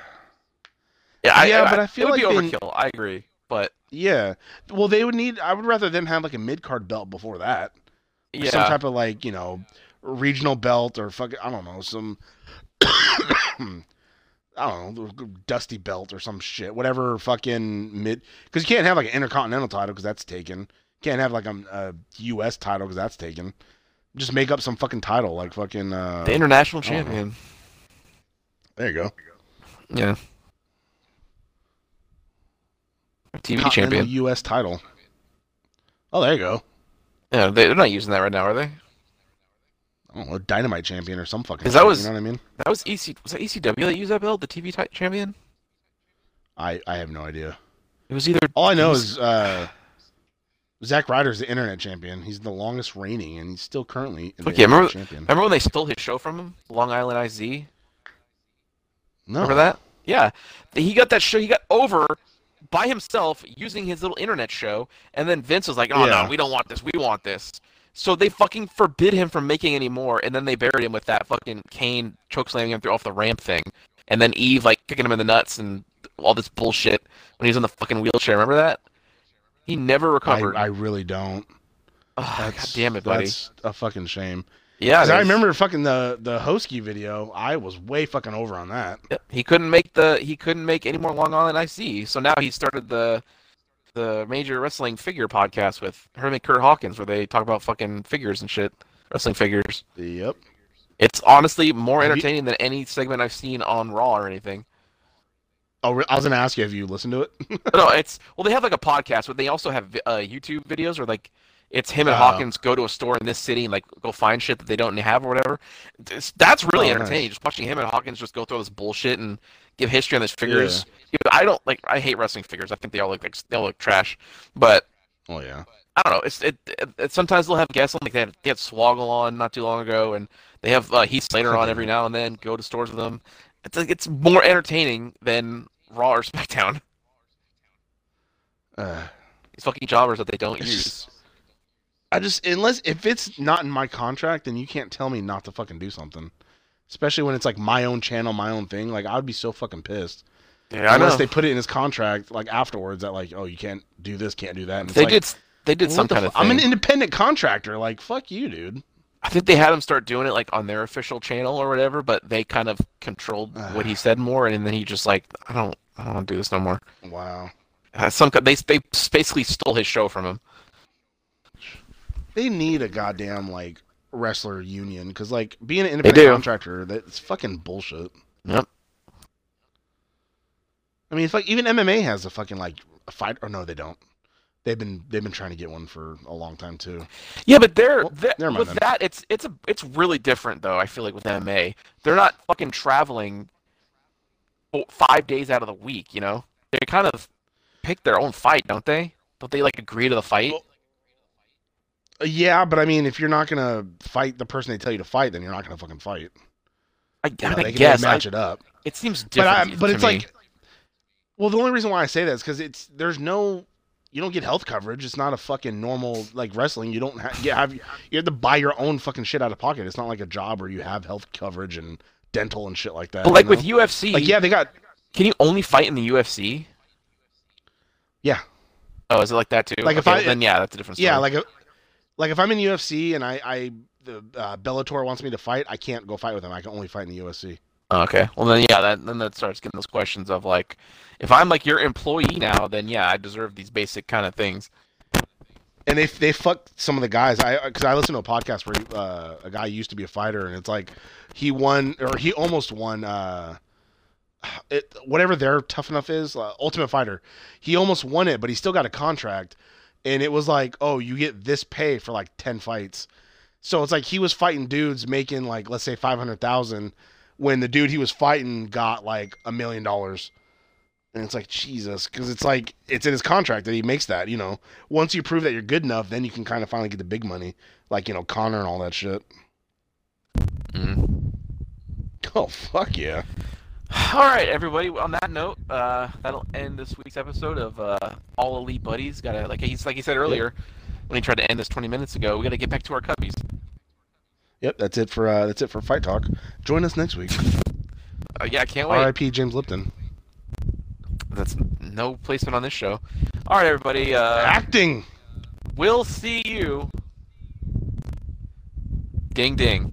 Yeah, Yeah, I, but I feel it would like be they- overkill. I agree, but yeah well they would need i would rather them have like a mid-card belt before that yeah, some type of like you know regional belt or fucking i don't know some I don't know, dusty belt or some shit, whatever fucking mid. Because you can't have like an intercontinental title because that's taken. Can't have like a, a U.S. title because that's taken. Just make up some fucking title like fucking. Uh, the international don't know. champion. there you go. Yeah. TV champion. U.S. title. Oh, there you go. Yeah, they, they're not using that right now, are they? I don't know, dynamite champion or some fucking. 'Cause that was- You know what I mean? That was EC. Was that ECW that used that belt? The TV ti- champion? I I have no idea. It was either. All I know was- is uh, Zack Ryder's the internet champion. He's the longest reigning, and he's still currently the yeah, internet remember- champion. Remember when they stole his show from him? Long Island IZ. No, Remember that? Yeah, he got that show. He got over by himself using his little internet show, and then Vince was like, "Oh Yeah. no, we don't want this. We want this." So they fucking forbid him from making any more, and then they buried him with that fucking Kane chokeslamming him through off the ramp thing, and then Eve like kicking him in the nuts and all this bullshit when he was in the fucking wheelchair. Remember that? He never recovered. I really don't. oh, God That's, damn it, buddy. That's a fucking shame. Yeah, I remember fucking the the Hosky video. I was way fucking over on that. Yep, He couldn't make the he couldn't make any more Long Island IC. So now he started the the major wrestling figure podcast with him and Curt Hawkins, where they talk about fucking figures and shit, wrestling figures. Yep. It's honestly more entertaining than any segment I've seen on Raw or anything. Oh, I was gonna ask you if you listened to it. No, it's well they have like a podcast, but they also have uh, YouTube videos or like it's him and. Hawkins go to a store in this city and like go find shit that they don't have or whatever. It's, that's really Oh, entertaining. nice. Just watching him and Hawkins just go through this bullshit and give history on these figures. Know, I don't like. I hate wrestling figures. I think they all look like they all look trash. But oh yeah. I don't know. It's it, it, it sometimes they'll have guests on like they had, they had Swoggle on not too long ago, and they have uh, Heath Slater on every now and then. Go to stores with them. It's like it's more entertaining than Raw or SmackDown. Uh, These fucking jobbers that they don't use. I just unless if it's not in my contract, then you can't tell me not to fucking do something. especially when it's like my own channel, my own thing. Like I would be so fucking pissed Yeah, I unless they put it in his contract like afterwards that like oh you can't do this, can't do that. And it's they like, did. They did some kind of thing. I'm an independent contractor. Like fuck you, dude. I think they had him start doing it like on their official channel or whatever, but they kind of controlled what he said more, and then he just like, I don't, I don't want to do this no more. Wow. Uh, some they they basically stole his show from him. They need a goddamn like wrestler union because like being an independent contractor that's fucking bullshit. Yep. I mean, it's like even MMA has a fucking like a fight. Or no, they don't. They've been they've been trying to get one for a long time too. Yeah, but they're, Well, they're- never mind with then. that it's it's a it's really different though. I feel like with MMA, they're not fucking traveling fo- five days out of the week. You know, they kind of pick their own fight, don't they? Don't they like agree to the fight? Well, Yeah, but I mean, if you're not gonna fight the person they tell you to fight, then you're not gonna fucking fight. I, You I, know, mean, they I can guess match I- it up. it seems But different. I, but it's me. like, well, the only reason why I say that is because it's there's no, you don't get health coverage. It's not a fucking normal like wrestling. You don't ha- get have you have to buy your own fucking shit out of pocket. It's not like a job where you have health coverage and dental and shit like that. but like you with? UFC, like yeah, they got can you only fight in the UFC? yeah, Oh, is it like that too? Like, if I- then yeah, that's a different story. yeah, like a, like if I'm in UFC and I I the uh, Bellator wants me to fight, I can't go fight with them. I can only fight in the UFC. Oh, Okay. Well then yeah, that then that starts getting those questions of like if I'm like your employee now, then yeah, I deserve these basic kind of things. and they they fuck some of the guys. I because I listened to a podcast where uh, a guy used to be a fighter, and it's like he won or he almost won. Uh, it whatever their tough enough is, uh, Ultimate Fighter. He almost won it, but he still got a contract, and it was like, oh, you get this pay for like ten fights. So it's like he was fighting dudes making like let's say five hundred thousand, when the dude he was fighting got like a million dollars. And it's like Jesus, because it's like it's in his contract that he makes that. You know, once you prove that you're good enough, then you can kind of finally get the big money, like you know Conor and all that shit. Mm. Oh fuck yeah! All right, everybody. On that note, uh, that'll end this week's episode of uh, All Elite Buddies. Got to like he's like he said earlier when he tried to end this 20 minutes ago. We got to get back to our cubbies. Yep, that's it for uh, that's it for Fight Talk. Join us next week. Uh, yeah, I can't wait. R.I.P. James Lipton. That's no placement on this show. All right, everybody. Uh, Acting. we'll see you. Ding ding.